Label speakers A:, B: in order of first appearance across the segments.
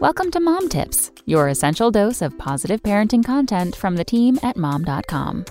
A: Welcome to Mom Tips, your essential dose of positive parenting content from the team at mom.com.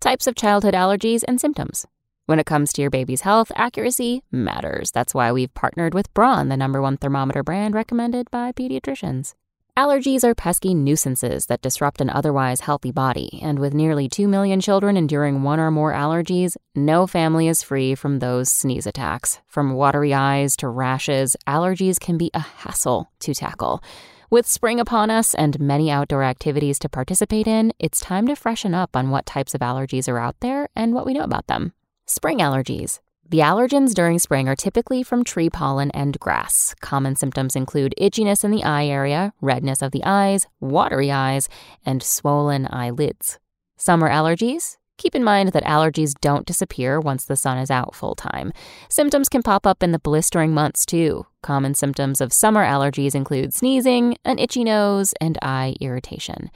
A: Types of childhood allergies and symptoms. When it comes to your baby's health, accuracy matters. That's why we've partnered with Braun, the number one thermometer brand recommended by pediatricians. Allergies are pesky nuisances that disrupt an otherwise healthy body, and with nearly 2 million children enduring one or more allergies, no family is free from those sneeze attacks. From watery eyes to rashes, allergies can be a hassle to tackle. With spring upon us and many outdoor activities to participate in, it's time to freshen up on what types of allergies are out there and what we know about them. Spring allergies. The allergens during spring are typically from tree pollen and grass. Common symptoms include itchiness in the eye area, redness of the eyes, watery eyes, and swollen eyelids. Summer allergies? Keep in mind that allergies don't disappear once the sun is out full time. Symptoms can pop up in the blistering months too. Common symptoms of summer allergies include sneezing, an itchy nose, and eye irritation.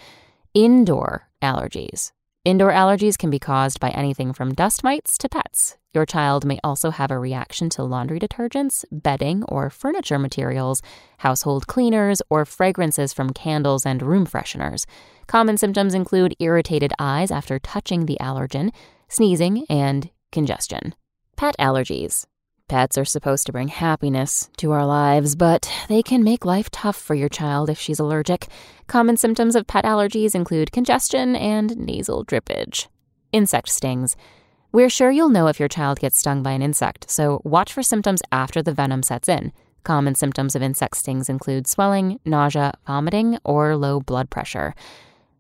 A: Indoor allergies. Indoor allergies can be caused by anything from dust mites to pets. Your child may also have a reaction to laundry detergents, bedding or furniture materials, household cleaners, or fragrances from candles and room fresheners. Common symptoms include irritated eyes after touching the allergen, sneezing, and congestion. Pet allergies. Pets are supposed to bring happiness to our lives, but they can make life tough for your child if she's allergic. Common symptoms of pet allergies include congestion and nasal drippage. Insect stings. We're sure you'll know if your child gets stung by an insect, so watch for symptoms after the venom sets in. Common symptoms of insect stings include swelling, nausea, vomiting, or low blood pressure.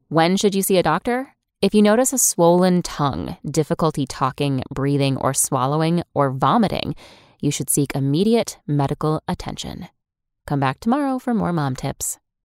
A: When should you see a doctor? If you notice a swollen tongue, difficulty talking, breathing, or swallowing, or vomiting, you should seek immediate medical attention. Come back tomorrow for more mom tips.